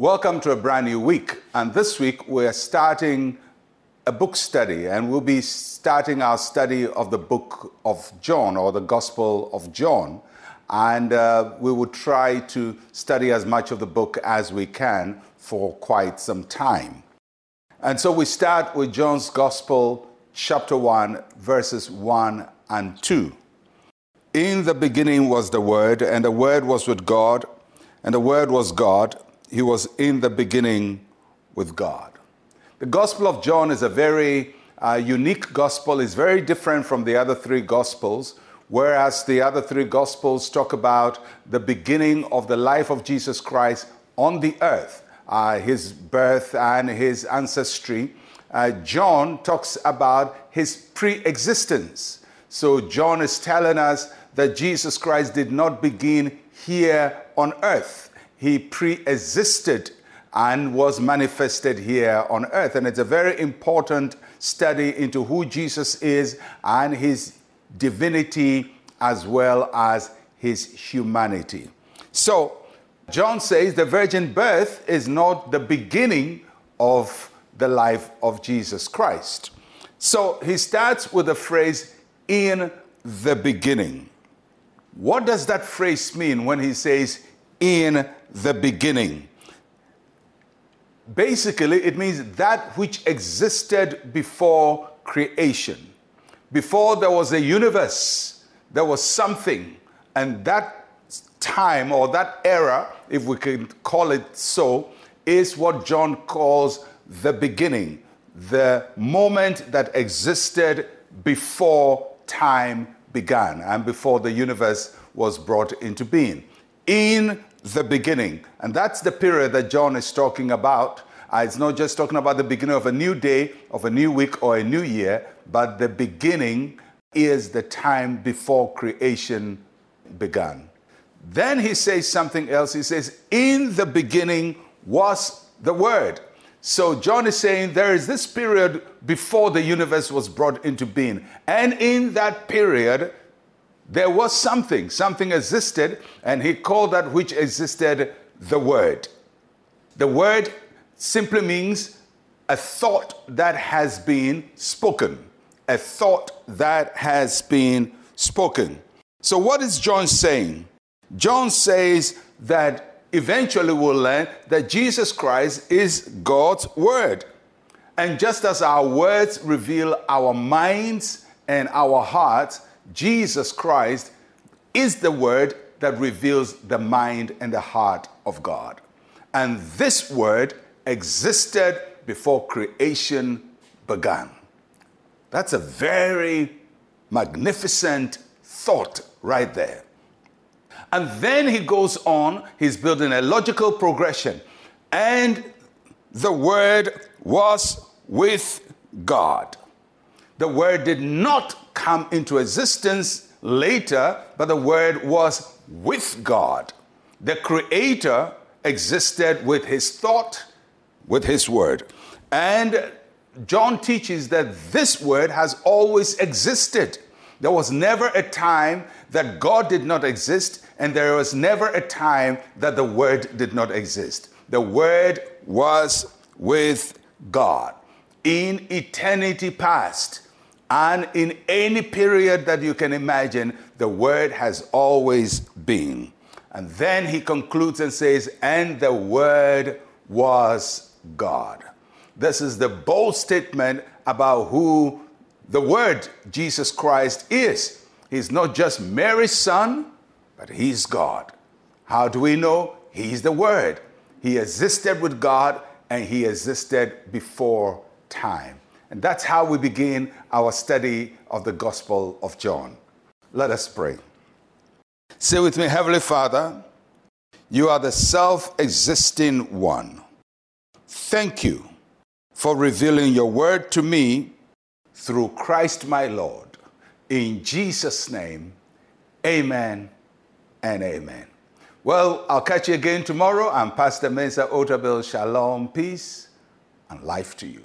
Welcome to a brand new week. And this week we're starting a book study, and we'll be starting our study of the book of John or the Gospel of John. And uh, we will try to study as much of the book as we can for quite some time. And so we start with John's Gospel, chapter 1, verses 1 and 2. In the beginning was the Word, and the Word was with God, and the Word was God he was in the beginning with God. The Gospel of John is a very uh, unique gospel, it's very different from the other three Gospels. Whereas the other three Gospels talk about the beginning of the life of Jesus Christ on the earth, uh, his birth and his ancestry, uh, John talks about his pre existence. So, John is telling us that Jesus Christ did not begin here on earth he pre existed and was manifested here on earth. And it's a very important study into who Jesus is and his divinity as well as his humanity. So, John says the virgin birth is not the beginning of the life of Jesus Christ. So, he starts with the phrase, in the beginning. What does that phrase mean when he says, in the beginning. Basically, it means that which existed before creation. Before there was a universe, there was something, and that time or that era, if we can call it so, is what John calls the beginning, the moment that existed before time began and before the universe was brought into being. In the beginning. And that's the period that John is talking about. Uh, it's not just talking about the beginning of a new day, of a new week, or a new year, but the beginning is the time before creation began. Then he says something else. He says, In the beginning was the Word. So John is saying there is this period before the universe was brought into being. And in that period, there was something, something existed, and he called that which existed the Word. The Word simply means a thought that has been spoken. A thought that has been spoken. So, what is John saying? John says that eventually we'll learn that Jesus Christ is God's Word. And just as our words reveal our minds and our hearts, Jesus Christ is the word that reveals the mind and the heart of God. And this word existed before creation began. That's a very magnificent thought right there. And then he goes on, he's building a logical progression. And the word was with God. The word did not come into existence later, but the Word was with God. The Creator existed with His thought, with His Word. And John teaches that this Word has always existed. There was never a time that God did not exist, and there was never a time that the Word did not exist. The Word was with God in eternity past. And in any period that you can imagine, the Word has always been. And then he concludes and says, And the Word was God. This is the bold statement about who the Word, Jesus Christ, is. He's not just Mary's son, but He's God. How do we know? He's the Word. He existed with God and He existed before time. And that's how we begin our study of the Gospel of John. Let us pray. Say with me, Heavenly Father, you are the self existing one. Thank you for revealing your word to me through Christ my Lord. In Jesus' name, amen and amen. Well, I'll catch you again tomorrow. I'm Pastor Mensa Otabil. Shalom, peace, and life to you.